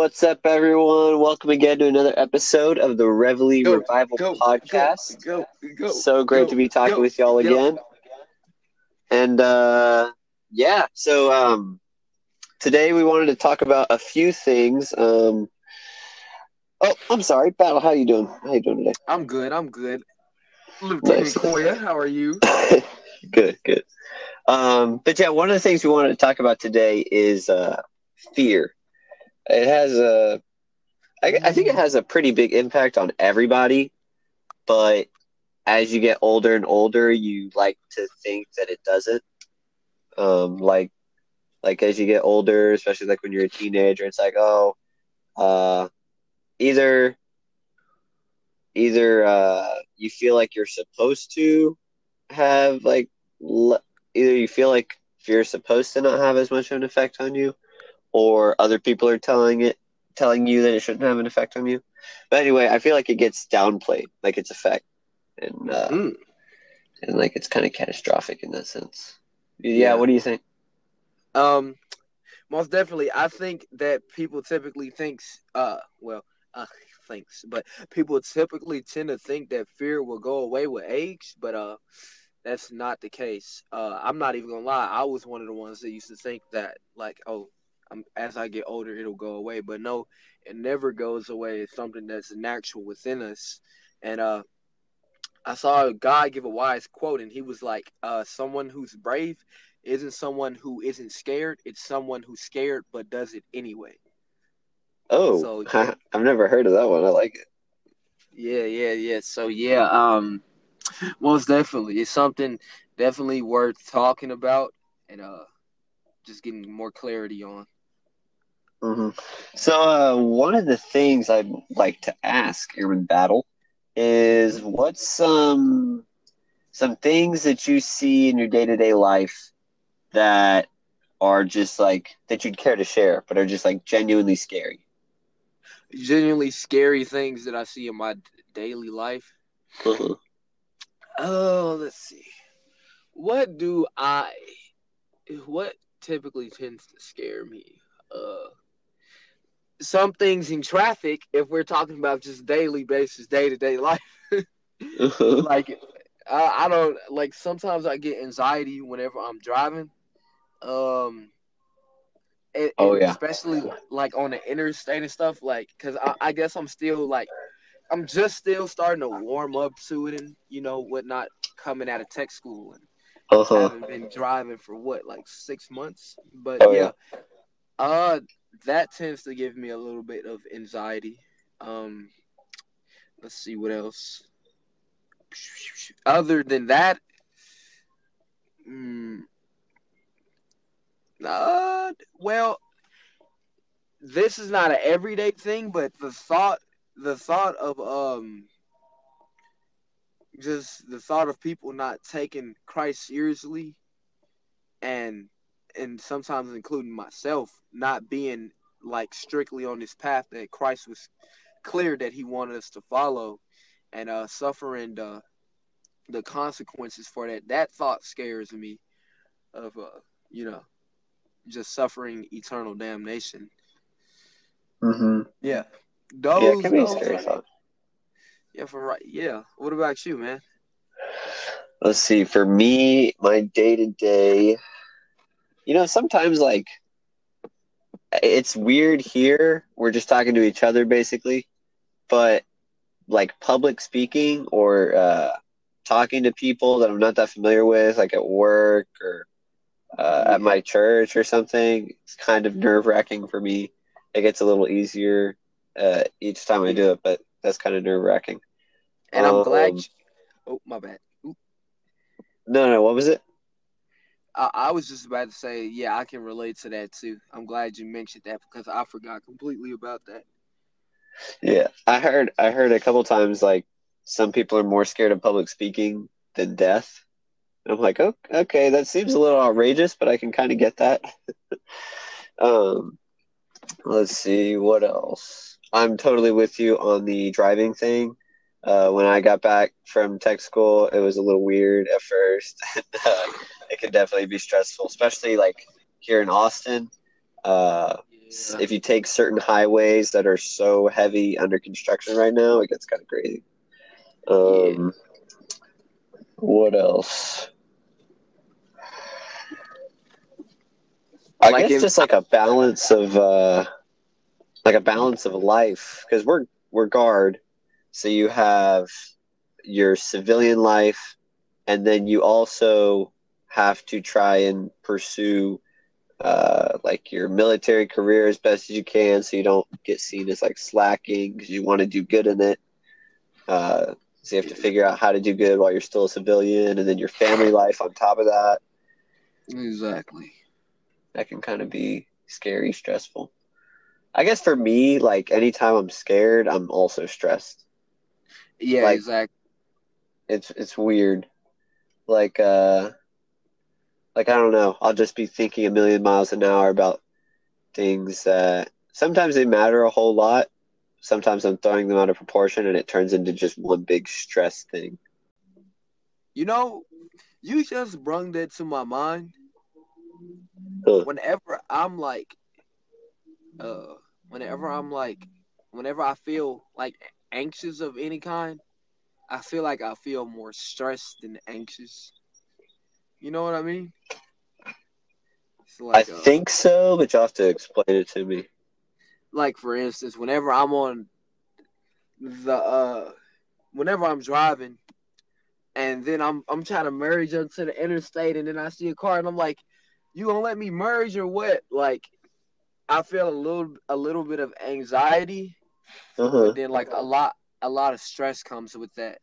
What's up, everyone? Welcome again to another episode of the Reveille Go, Revival go, podcast. Go, so great to be talking with y'all again. And uh, yeah, so um, today we wanted to talk about a few things. Um, oh, I'm sorry, Battle. How you doing? How you doing today? I'm good. I'm good. Lieutenant Nice. Koya, how are you? good, good. Um, but yeah, one of the things we wanted to talk about today is uh, fear. It has a, I, I think it has a pretty big impact on everybody, but as you get older and older, you like to think that it doesn't. Um, like, like as you get older, especially like when you're a teenager, it's like, oh, uh, either, either uh, you feel like you're supposed to have like either you feel like you're supposed to not have as much of an effect on you or other people are telling it telling you that it shouldn't have an effect on you but anyway i feel like it gets downplayed like its effect and uh, Mm. and like it's kind of catastrophic in that sense yeah, Yeah. what do you think Um, most definitely. I think that people typically thinks, uh, well, uh, thinks, but people typically tend to think that fear will go away with age, but uh, that's not the case. Uh, I'm not even gonna lie. I was one of the ones that used to think that, like, oh, um, as I get older, it'll go away. But no, it never goes away. It's something that's natural within us, and uh. I saw a guy give a wise quote, and he was like, uh, "Someone who's brave isn't someone who isn't scared. It's someone who's scared but does it anyway." oh So- i've never heard of that one i like it Yeah, yeah, yeah. So yeah, um, most definitely, it's something definitely worth talking about and uh, just getting more clarity on. Hmm So, uh, one of the things I'd like to ask Airman Battle is what's some some things that you see in your day to day life that are just like that you'd care to share, but are just like genuinely scary. Genuinely scary things that I see in my daily life. Mhm. Oh, let's see. What do I? What typically tends to scare me? Uh, some things in traffic. If we're talking about just daily basis, day to day life, like I, I don't like. Sometimes I get anxiety whenever I'm driving. Um. and- Oh, and yeah. Especially like on the interstate and stuff. Like, cause I, I guess I'm still like, I'm just still starting to warm up to it and you know whatnot. Coming out of tech school and Uh-huh. haven't been driving for what like six months but Oh, yeah. yeah. uh that tends to give me a little bit of anxiety. Um let's see what else. Other than that mm, uh, well this is not an everyday thing but the thought the thought of um just the thought of people not taking Christ seriously and and sometimes including myself not being like strictly on this path that Christ was clear that he wanted us to follow and uh suffering the the consequences for that that thought scares me of uh you know just suffering eternal damnation. Hmm yeah. Yeah, those, it can be those scary are- thought. yeah for right yeah. What about you man? Let's see. For me, my day to day, you know, sometimes like it's weird here. We're just talking to each other basically, but like public speaking or uh, talking to people that I'm not that familiar with, like at work or uh, at my church or something, it's kind of nerve wracking for me. It gets a little easier uh, each time I do it, but that's kind of nerve wracking. and I'm glad Um, you, oh my bad No, no, what was it? I, was just about to say, yeah, I can relate to that too. I'm glad you mentioned that because I forgot completely about that. Yeah, I heard I heard a couple times like some people are more scared of public speaking than death. And I'm like, oh, okay, that seems a little outrageous, but I can kind of get that. um, let's see what else. I'm totally with you on the driving thing. Uh, when I got back from tech school, it was a little weird at first. it can definitely be stressful, especially like here in Austin. Uh, s- if you take certain highways that are so heavy under construction right now, it gets kind of crazy. Um, what else? I Like guess if- just like a balance of uh, like a balance of life because we're we're guard, so you have your civilian life, and then you also have to try and pursue uh, like your military career as best as you can, so you don't get seen as like slacking because you want to do good in it. Uh, so you have to figure out how to do good while you're still a civilian, and then your family life on top of that. Exactly. That can kind of be scary, stressful. I guess for me, like anytime I'm scared, I'm also stressed. Yeah, Like- exactly. It's it's weird. Like uh like I don't know, I'll just be thinking a million miles an hour about things that sometimes they matter a whole lot. Sometimes I'm throwing them out of proportion and it turns into just one big stress thing. You know, you just brung that to my mind. Huh. Whenever I'm like, uh, whenever I'm like, whenever I feel like anxious of any kind, I feel like I feel more stressed than anxious. You know what I mean? It's I like, uh, think so, but you'll have to explain it to me. like for instance, whenever I'm on the uh whenever I'm driving and then I'm I'm trying to merge onto the interstate and then I see a car and I'm like, you gonna let me merge or what? Like I feel a little a little bit of anxiety, Uh-huh. but then like a lot a lot of stress comes with that.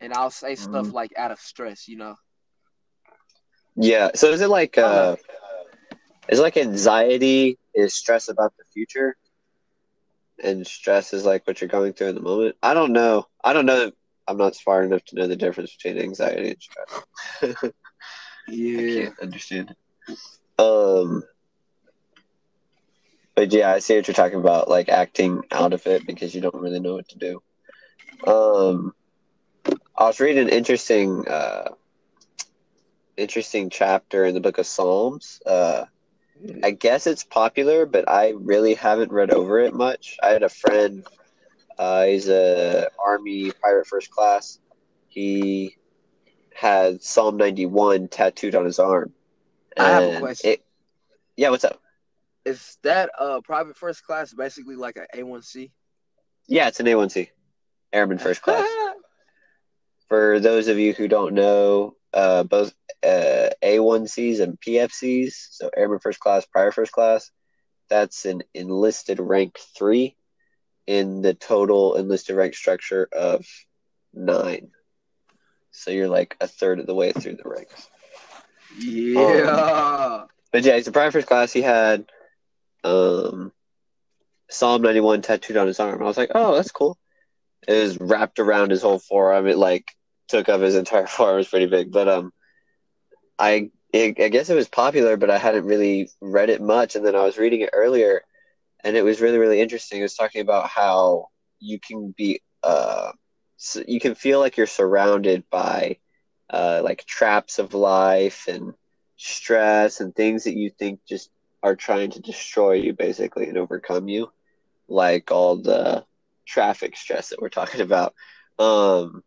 And I'll say stuff Mhm. like out of stress, you know. Yeah. So is it like uh is it like anxiety is stress about the future? And stress is like what you're going through in the moment? I don't know. I don't know I'm not smart enough to know the difference between anxiety and stress. yeah. I can't understand. Um but yeah, I see what you're talking about, like acting out of it because you don't really know what to do. Um I was reading an interesting uh interesting chapter in the book of Psalms. Uh I guess it's popular, but I really haven't read over it much. I had a friend, uh, he's a Army private first class. He had Psalm 91 tattooed on his arm. I have a question. It, yeah, what's up? Is that uh private first class basically like a A1C? Yeah, it's an A1C, Airman First Class. For those of you who don't know, uh, both uh, A1Cs and PFCs, so Airman First Class, Prior First Class, that's an enlisted rank three in the total enlisted rank structure of nine. So you're like a third of the way through the ranks. Yeah. But yeah, he's a Prior First Class. He had um, Psalm 91 tattooed on his arm. I was like, oh, that's cool. It was wrapped around his whole forearm. It like took up his entire. It was pretty big. But um, I it, I guess it was popular, but I hadn't really read it much. And then I was reading it earlier, and it was really really interesting. It was talking about how you can be uh, s you can feel like you're surrounded by uh, like traps of life and stress and things that you think just are trying to destroy you basically and overcome you like all the traffic stress that we're talking about um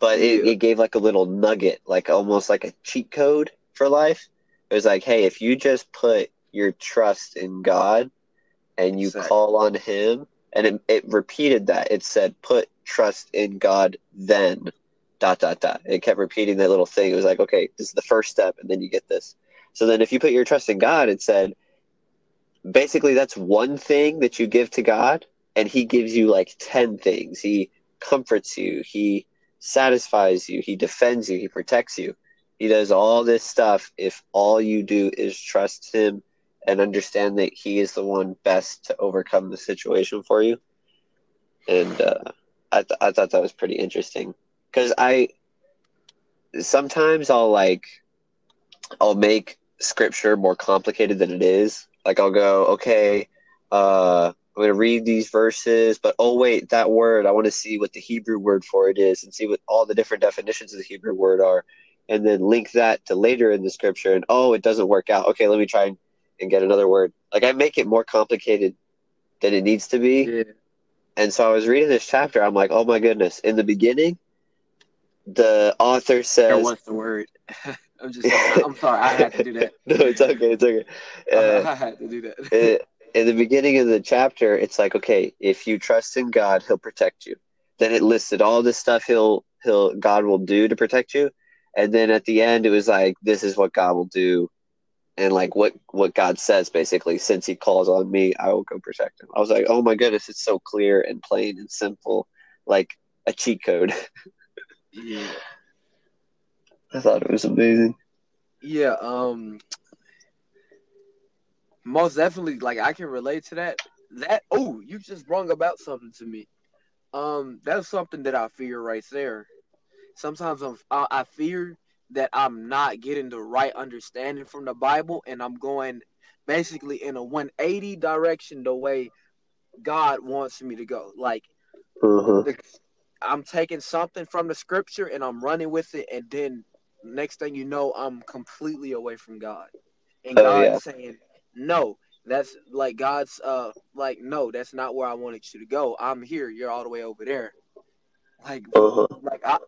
but it, it gave like a little nugget like almost like a cheat code for life. It was like hey if you just put your trust in god and you Exactly. call on him and it, it repeated that. It said put trust in god then dot dot dot. It kept repeating that little thing. It was like okay this is the first step and then you get this. So then if you put your trust in god it said basically that's one thing that you give to god and he gives you like 10 things. He comforts you. He satisfies you he defends you he protects you. He does all this stuff if all you do is trust him and understand that he is the one best to overcome the situation for you. And uh, I, th- I thought that was pretty interesting. Because i sometimes i'll like i'll make scripture more complicated than it is. Like i'll go okay uh i'm going to read these verses but oh wait that word i want to see what the hebrew word for it is and see what all the different definitions of the hebrew word are and then link that to later in the scripture and oh it doesn't work out okay let me try and and get another word. Like I make it more complicated than it needs to be. Yeah. And so I was reading this chapter. I'm like, oh my goodness! In the beginning, the author says, was the word. I'm just. I'm sorry. I had to do that. "No, it's okay, it's okay." Uh, I had to do that. In the beginning of the chapter, it's like, okay, if you trust in God, He'll protect you. Then it listed all this stuff He'll He'll God will do to protect you, and then at the end, it was like, this is what God will do, and like what what God says basically. Since He calls on me, I will go protect him. I was like, oh my goodness, it's so clear and plain and simple, like a cheat code. yeah. I thought it was amazing. Yeah. Um. Most definitely, like I can relate to that. That oh, you just brought about something to me. Um, that's something that I fear right there. Sometimes I'm, I, I fear that I'm not getting the right understanding from the Bible, and I'm going basically in a 180 direction the way God wants me to go. Like Uh-huh. the, I'm taking something from the scripture and I'm running with it, and then next thing you know, I'm completely away from God, and Oh, yeah. saying, "No, that's like God's uh like no, that's not where I wanted you to go. I'm here. You're all the way over there." Like, Uh-huh. like I,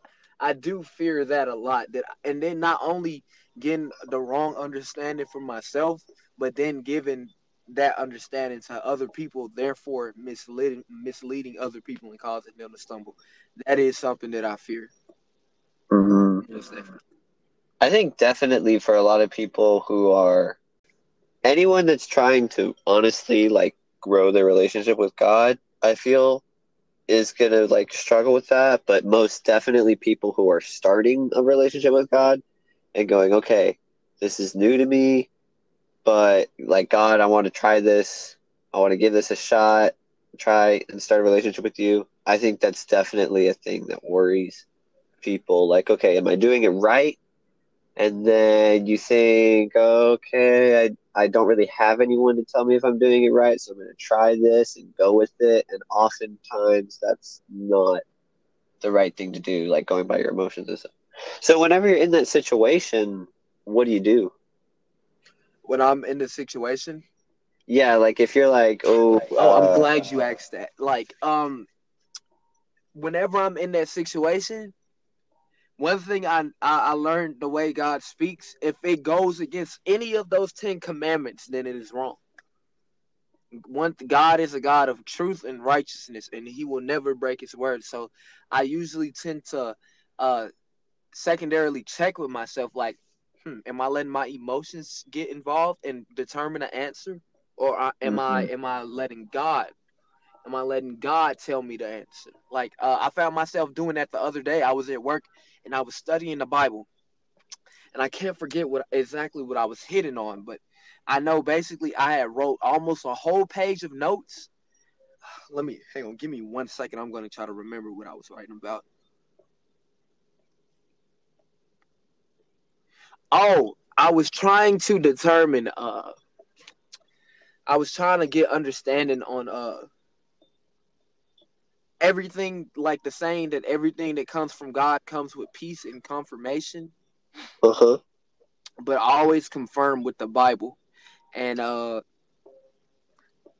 I do fear that a lot. That and then not only getting the wrong understanding for myself, but then giving that understanding to other people, therefore misleading misleading other people and causing them to stumble. That is something that I fear. Mhm. I think definitely for a lot of people who are anyone that's trying to honestly like grow their relationship with God, I feel is gonna like struggle with that. But most definitely people who are starting a relationship with God and going, okay, this is new to me, but like God, I want to try this. I want to give this a shot. Try and start a relationship with you. I think that's definitely a thing that worries people. Like, okay, am I doing it right? And then you think, okay, I, I don't really have anyone to tell me if I'm doing it right, so I'm going to try this and go with it. And oftentimes that's not the right thing to do, like going by your emotions and stuff. So whenever you're in that situation, what do you do? When I'm in the situation, Yeah, like if you're like, oh, oh, I'm uh, glad you asked that. Like, um, whenever I'm in that situation, one thing I, I learned the way God speaks, if it goes against any of those Ten Commandments, then it is wrong. One God is a God of truth and righteousness, and He will never break His word. So, I usually tend to, uh, secondarily check with myself, like, hmm, am I letting my emotions get involved and determine an answer, or I, am I am I letting God Am I letting God tell me the answer? Like uh, I found myself doing that the other day. I was at work and I was studying the Bible, and I can't forget what exactly what I was hitting on, but I know basically I had wrote almost a whole page of notes. Let me hang on. Give me one second. I'm going to try to remember what I was writing about. Oh, I was trying to determine. Uh, I was trying to get understanding on uh everything like the saying that everything that comes from God comes with peace and confirmation, uh-huh. but always confirmed with the Bible. And uh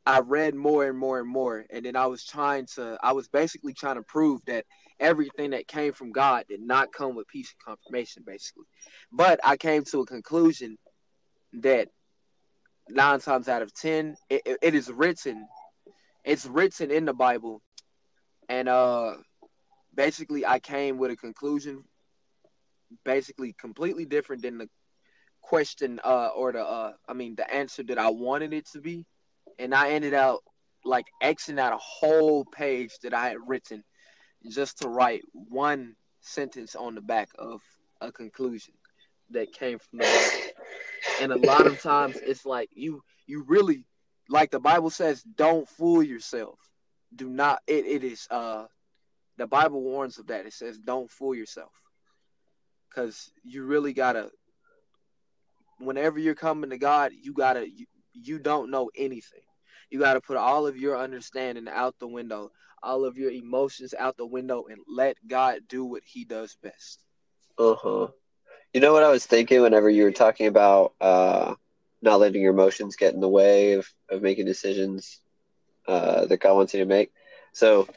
I read more and more and more, and then I was trying to I was basically trying to prove that everything that came from God did not come with peace and confirmation, basically. But I came to a conclusion that nine times out of ten, it, it- it is written, it's written in the Bible and uh basically I came with a conclusion basically completely different than the question uh or the uh I mean the answer that I wanted it to be and I ended up like Xing out a whole page that I had written just to write one sentence on the back of a conclusion that came from the Bible. And a lot of times it's like you you really like the Bible says don't fool yourself. Do not it, it is uh the Bible warns of that. It says don't fool yourself. Cuz you really got to whenever you're coming to God, you got to you, you don't know anything. You got to put all of your understanding out the window, all of your emotions out the window and let God do what he does best. Uh-huh. You know what I was thinking whenever you were talking about uh not letting your emotions get in the way of, of making decisions uh, that God wants you to make. So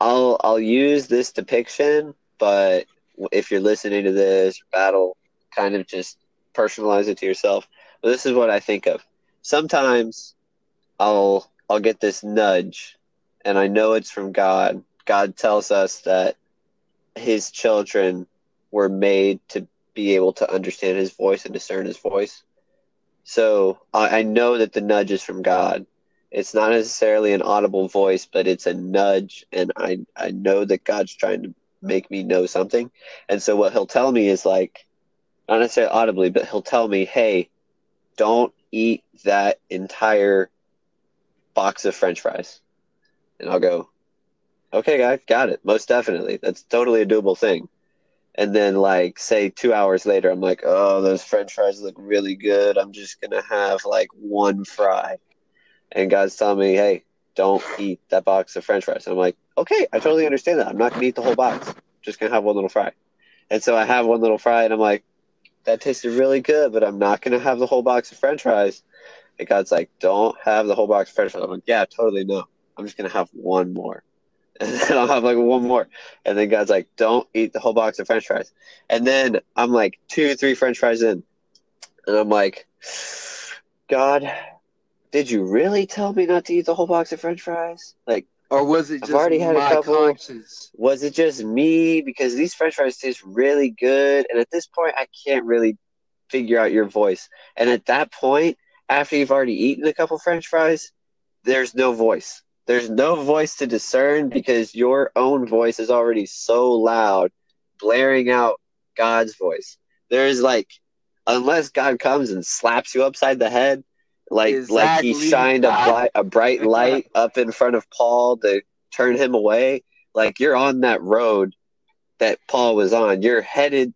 I'll I'll use this depiction, but if you're listening to this battle, kind of just personalize it to yourself. But this is what I think of. Sometimes I'll I'll get this nudge, and I know it's from God. God tells us that His children were made to be able to understand His voice and discern His voice. So I, I know that the nudge is from God. It's not necessarily an audible voice, but it's a nudge, and I I know that God's trying to make me know something. And so what He'll tell me is like, not necessarily audibly, but He'll tell me, "Hey, don't eat that entire box of French fries," and I'll go, "Okay, guy, got it. Most definitely. That's totally a doable thing." and then like say two hours later i'm like oh those french fries look really good i'm just gonna have like one fry and god's telling me hey don't eat that box of french fries. I'm like okay i totally understand that. I'm not gonna eat the whole box. I'm just gonna have one little fry. And so i have one little fry and i'm like that tasted really good but i'm not gonna have the whole box of french fries. And god's like don't have the whole box of french fries. I'm like yeah totally no. I'm just gonna have one more. And then I'll have like one more. And then God's like, don't eat the whole box of french fries. And then I'm like two, three french fries in. And I'm like, God, did you really tell me not to eat the whole box of french fries? Like, or was it I've already had a couple. conscience? was it just me? Because these french fries taste really good. And at this point, I can't really figure out your voice. And at that point, after you've already eaten a couple french fries, there's no voice. There's no voice to discern because your own voice is already so loud, blaring out God's voice. There's like, unless God comes and slaps you upside the head, like like he shined a bright a bright light up in front of Paul to turn him away. Like you're on that road that Paul was on. You're headed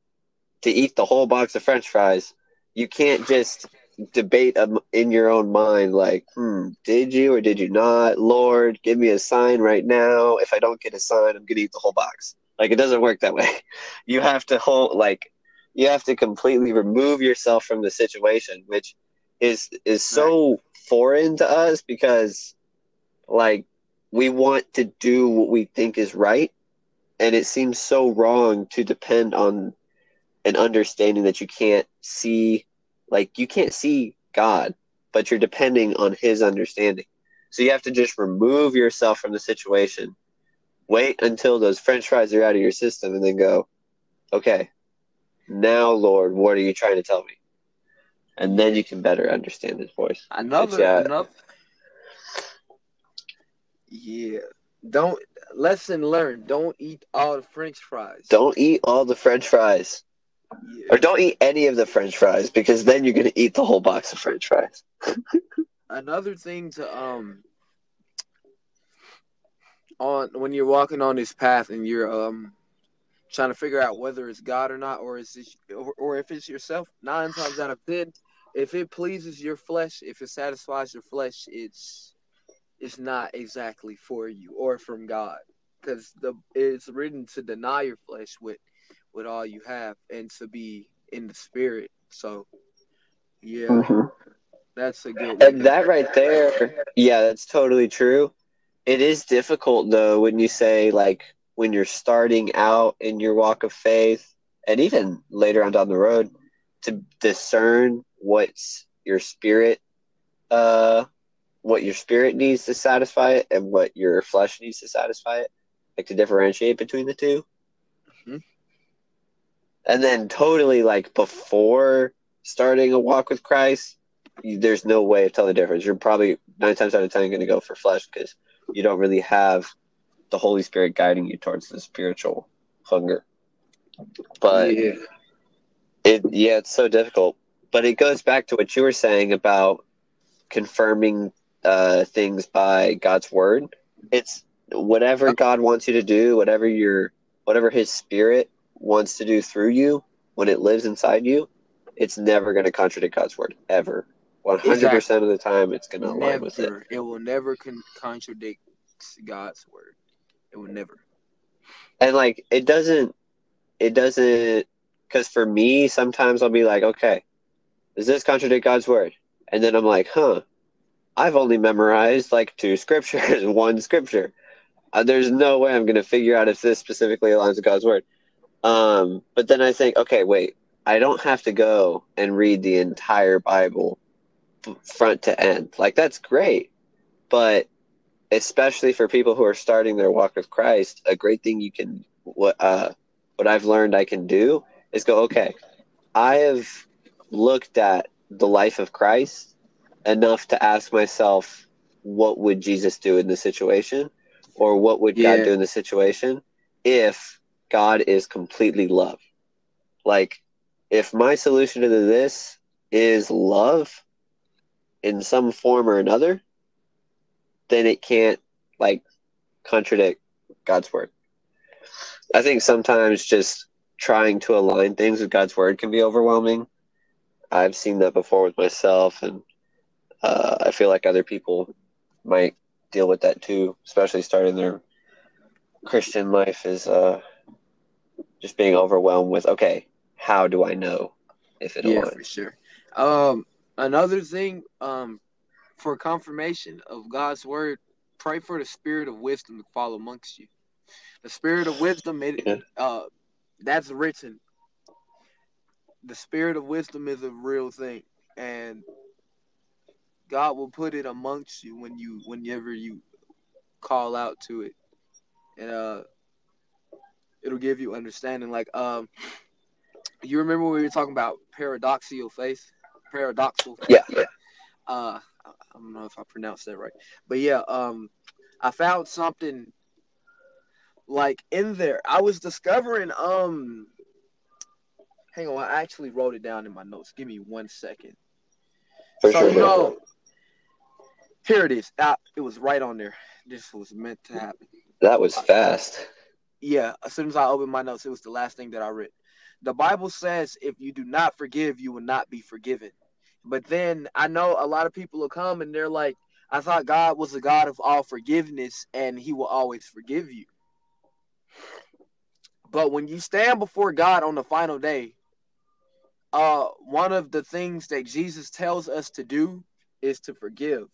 to eat the whole box of French fries. You can't just debate in your own mind like, hmm, did you or did you not? Lord, give me a sign right now. If I don't get a sign, I'm gonna eat the whole box. Like it doesn't work that way. You have to hold like you have to completely remove yourself from the situation, which is is so foreign to us because like we want to do what we think is right and it seems so wrong to depend on an understanding that you can't see like you can't see God, but you're depending on his understanding. So you have to just remove yourself from the situation. Wait until those french fries are out of your system and then go, okay, now, Lord, what are you trying to tell me? And then you can better understand his voice. Another, Yeah. another. Yeah. Don't lesson learned. Don't eat all the French fries. Don't eat all the french fries. Yeah. Or don't eat any of the french fries because then you're going to eat the whole box of french fries. Another thing to um on when you're walking on this path and you're um trying to figure out whether it's God or not, or is it, or, or if it's yourself. Nine times out of ten, if it pleases your flesh, if it satisfies your flesh, it's it's not exactly for you or from God, because the it's written to deny your flesh with with all you have and to be in the spirit. So, yeah, mm-hmm. that's a good. And that right there, yeah, that's totally true. It is difficult though when you say like when you're starting out in your walk of faith and even later on down the road to discern what's your spirit uh what your spirit needs to satisfy it and what your flesh needs to satisfy it like to differentiate between the 2 Mhm. and then totally like before starting a walk with christ you, there's no way of telling the difference you're probably nine times out of ten going to go for flesh because you don't really have the holy spirit guiding you towards the spiritual hunger but yeah. it yeah, it's so difficult. But it goes back to what you were saying about confirming uh, things by God's word. It's whatever God wants you to do, whatever your whatever His Spirit wants to do through you when it lives inside you. It's never going to contradict God's word ever. One hundred percent of the time, it's going to align with it. It will never con- contradict God's word. It will never. and like it doesn't it doesn't because for me sometimes i'll be like okay does this contradict god's word And then I'm like, huh, I've only memorized like two scriptures, one scripture. Uh, there's no way I'm going to figure out if this specifically aligns with God's word. Um, but then I think, okay, wait, I don't have to go and read the entire Bible front to end. Like, that's great. But especially for people who are starting their walk with Christ, a great thing you can, what, uh, what I've learned I can do is go, okay, I have looked at the life of Christ enough to ask myself, what would Jesus do in this situation? Or what would yeah. God do in this situation if God is completely love? Like, if my solution to this is love in some form or another, then it can't like contradict God's word. I think sometimes just trying to align things with God's word can be overwhelming. I've seen that before with myself, and uh, I feel like other people might deal with that too, especially starting their Christian life is uh, just being overwhelmed with, okay, how do I know if it yeah, aligns? for sure. Um, another thing, um, for confirmation of God's word, pray for the spirit of wisdom to fall amongst you. The spirit of wisdom, it, yeah. uh, that's written. The spirit of wisdom is a real thing, and God will put it amongst you when you, whenever you call out to it, and uh, it'll give you understanding. Like, um, you remember when we were talking about paradoxical faith, paradoxal. Faith? Yeah, yeah. Uh, I don't know if I pronounced that right, but yeah, um, I found something like in there. I was discovering um hang on, I actually wrote it down in my notes. Give me one second. For so sure, you know, here it is. Ah, it was right on there. This was meant to happen. That was fast. Yeah, as soon as I opened my notes, it was the last thing that I read. The Bible says, if you do not forgive, you will not be forgiven. But then I know a lot of people will come and they're like, I thought God was a God of all forgiveness and he will always forgive you. But when you stand before God on the final day, uh, one of the things that Jesus tells us to do is to forgive.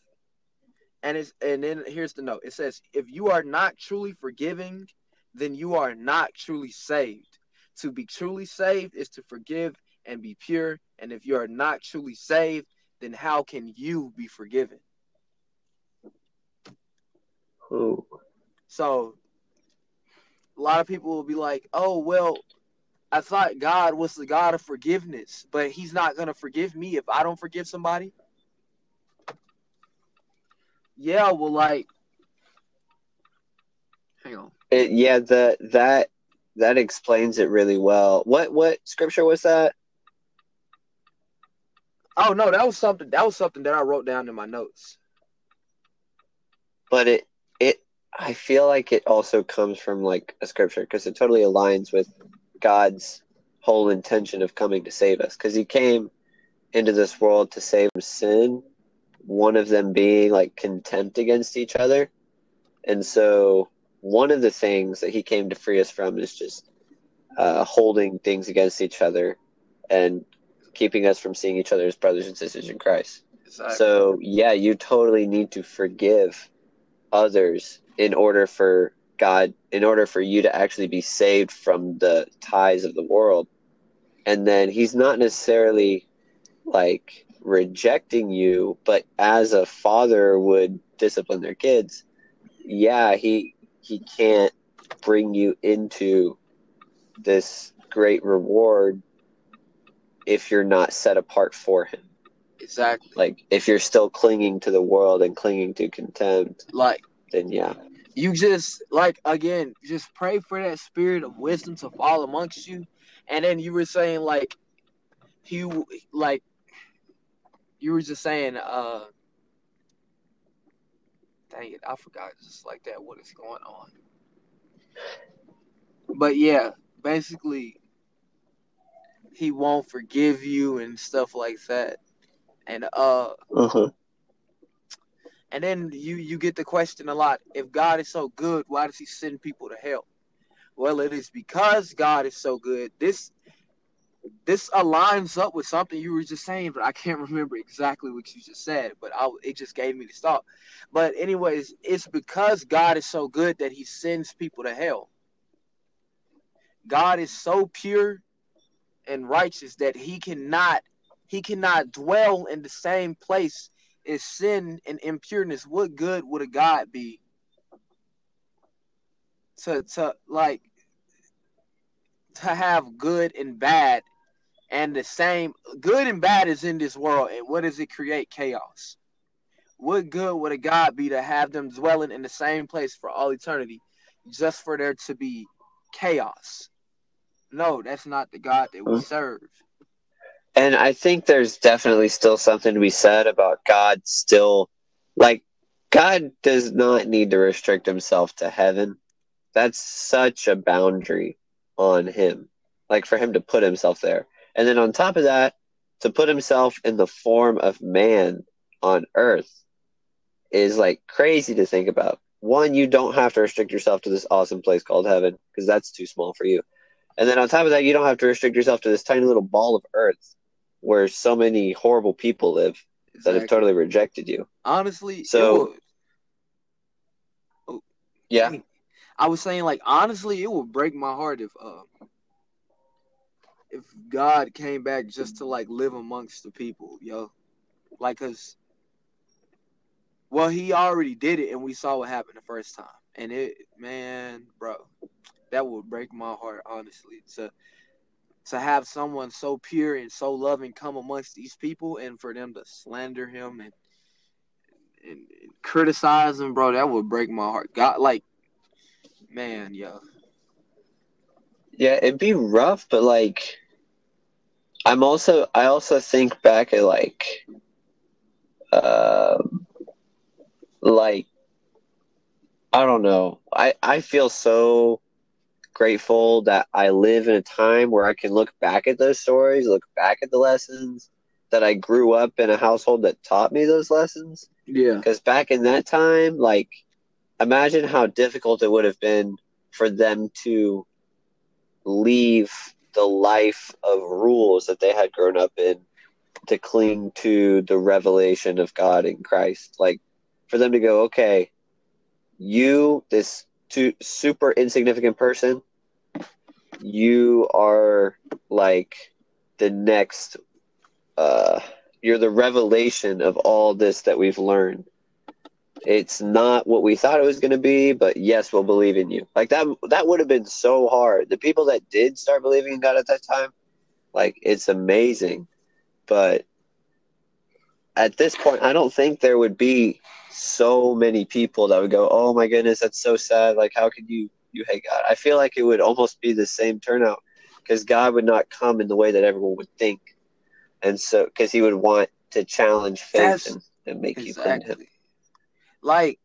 And it's and then here's the note. It says, if you are not truly forgiving, then you are not truly saved. To be truly saved is to forgive and be pure. And if you are not truly saved, then how can you be forgiven? Ooh. So a lot of people will be like, oh, well, I thought God was the God of forgiveness, but he's not going to forgive me if I don't forgive somebody. Yeah, well, like, hang on. It, yeah, the that that explains it really well. What what scripture was that? Oh no, that was something that was something that I wrote down in my notes. But it it I feel like it also comes from like a scripture because it totally aligns with God's whole intention of coming to save us because he came into this world to save sin, one of them being like contempt against each other. And so one of the things that he came to free us from is just uh, holding things against each other and keeping us from seeing each other as brothers and sisters in Christ. Exactly. So, yeah, you totally need to forgive others in order for God, in order for you to actually be saved from the ties of the world. And then he's not necessarily like rejecting you, but as a father would discipline their kids, yeah, he he can't bring you into this great reward if you're not set apart for him. Exactly. Like if you're still clinging to the world and clinging to contempt, like then yeah. You just like again, just pray for that spirit of wisdom to fall amongst you. And then you were saying like he like you were just saying uh dang it, I forgot just like that what is going on. But yeah, basically he won't forgive you and stuff like that. And uh uh-huh. And then you you get the question a lot, if God is so good, why does he send people to hell? Well, it is because God is so good. This this aligns up with something you were just saying, but I can't remember exactly what you just said. But I, it just gave me the thought. But anyways, it's because God is so good that He sends people to hell. God is so pure and righteous that He cannot He cannot dwell in the same place as sin and impureness. What good would a God be? To to like to have good and bad and the same good and bad is in this world and what does it create chaos what good would a god be to have them dwelling in the same place for all eternity just for there to be chaos no that's not the god that we mm. serve and i think there's definitely still something to be said about god still like god does not need to restrict himself to heaven that's such a boundary on him like for him to put himself there and then on top of that, to put himself in the form of man on earth is like crazy to think about. One, you don't have to restrict yourself to this awesome place called heaven because that's too small for you. And then on top of that, you don't have to restrict yourself to this tiny little ball of earth where so many horrible people live exactly. that have totally rejected you. Honestly, so oh, yeah, I was saying like honestly, it would break my heart if uh if God came back just to like live amongst the people, yo. Like, cause, well, he already did it, and we saw what happened the first time, and it, man, bro, that would break my heart, honestly, to to have someone so pure and so loving come amongst these people, and for them to slander him and and, and criticize him, bro, that would break my heart. God, like, man, yo. Yeah, it'd be rough, but like I'm also I also think back at like uh, like I don't know. I I feel so grateful that I live in a time where I can look back at those stories, look back at the lessons that I grew up in a household that taught me those lessons. Yeah. Cuz back in that time, like imagine how difficult it would have been for them to leave the life of rules that they had grown up in to cling to the revelation of God in Christ. Like for them to go, okay, you, this too, super insignificant person, you are like the next, uh, you're the revelation of all this that we've learned it's not what we thought it was going to be, but yes, we'll believe in you. Like that, that would have been so hard. The people that did start believing in God at that time, like it's amazing. But at this point, I don't think there would be so many people that would go, "Oh my goodness, that's so sad." Like, how could you you hate God? I feel like it would almost be the same turnout because God would not come in the way that everyone would think, and so because He would want to challenge faith and, and, make exactly. you cling Him. Like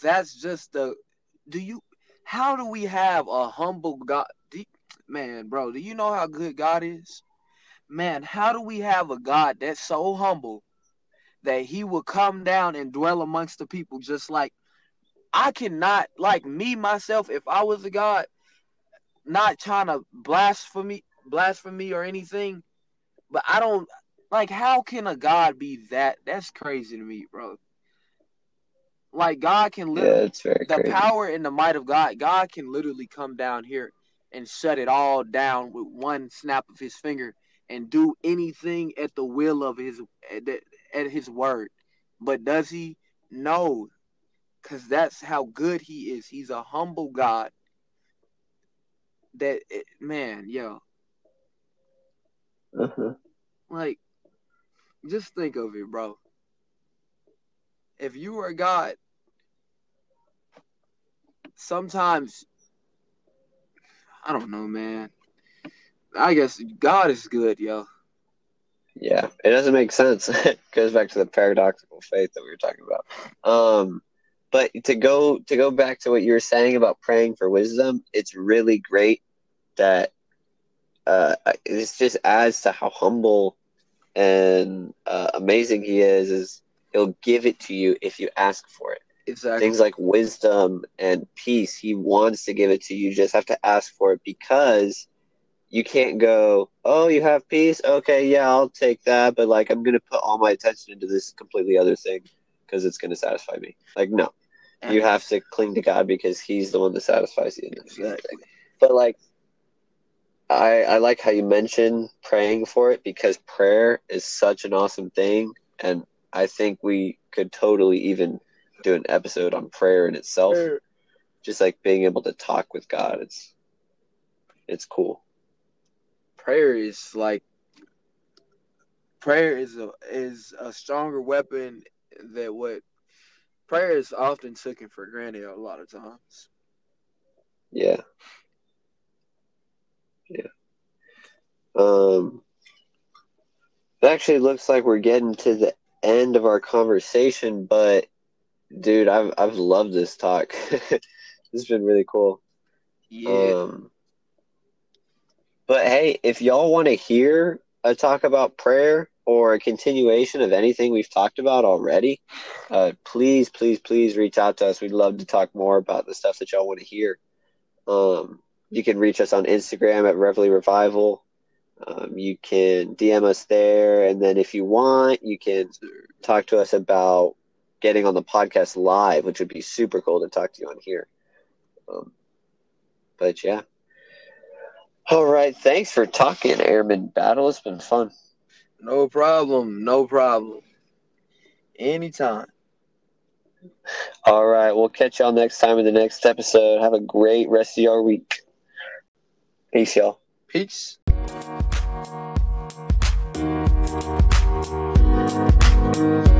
that's just the do you how do we have a humble God do, man, bro, do you know how good God is? Man, how do we have a God that's so humble that he will come down and dwell amongst the people just like I cannot like me myself if I was a God not trying to blasphemy blasphemy or anything but I don't like how can a God be that that's crazy to me bro like God can literally yeah, the crazy. power and the might of God. God can literally come down here and shut it all down with one snap of his finger and do anything at the will of his at, his word. But does he? No, because that's how good he is. He's a humble God. That man, yo, uh-huh. like, just think of it, bro. If you were God, sometimes I don't know, man. I guess God is good, yo. Yeah, it doesn't make sense. it goes back to the paradoxical faith that we were talking about. Um, but to go to go back to what you were saying about praying for wisdom, it's really great that uh, this just adds to how humble and uh, amazing he is. Is he'll give it to you if you ask for it. Exactly. Things like wisdom and peace, he wants to give it to you. You just have to ask for it because you can't go, oh, you have peace? Okay, yeah, I'll take that. But like, I'm going to put all my attention into this completely other thing because it's going to satisfy me. Like, no, you have to cling to God because He's the one that satisfies you. Exactly. But like, I I like how you mentioned praying for it because prayer is such an awesome thing, and I think we could totally even do an episode on prayer in itself. Prayer. Just like being able to talk with God, it's it's cool. Prayer is like prayer is a is a stronger weapon that what prayer is often taken for granted a lot of times. Yeah. Yeah. Um, it actually looks like we're getting to the end of our conversation, but dude, I've I've loved this talk. this has been really cool. Yeah. Um, but hey, if y'all want to hear a talk about prayer or a continuation of anything we've talked about already, uh, please, please, please reach out to us. We'd love to talk more about the stuff that y'all want to hear. Um, you can reach us on Instagram at Reveille Revival. Um, you can DM us there, and then if you want, you can talk to us about getting on the podcast live, which would be super cool to talk to you on here. Um, but yeah. All right. Thanks for talking, Airman Battle. It's been fun. No problem. No problem. Anytime. All right. We'll catch y'all next time in the next episode. Have a great rest of your week. Peace, y'all. Peace. Thank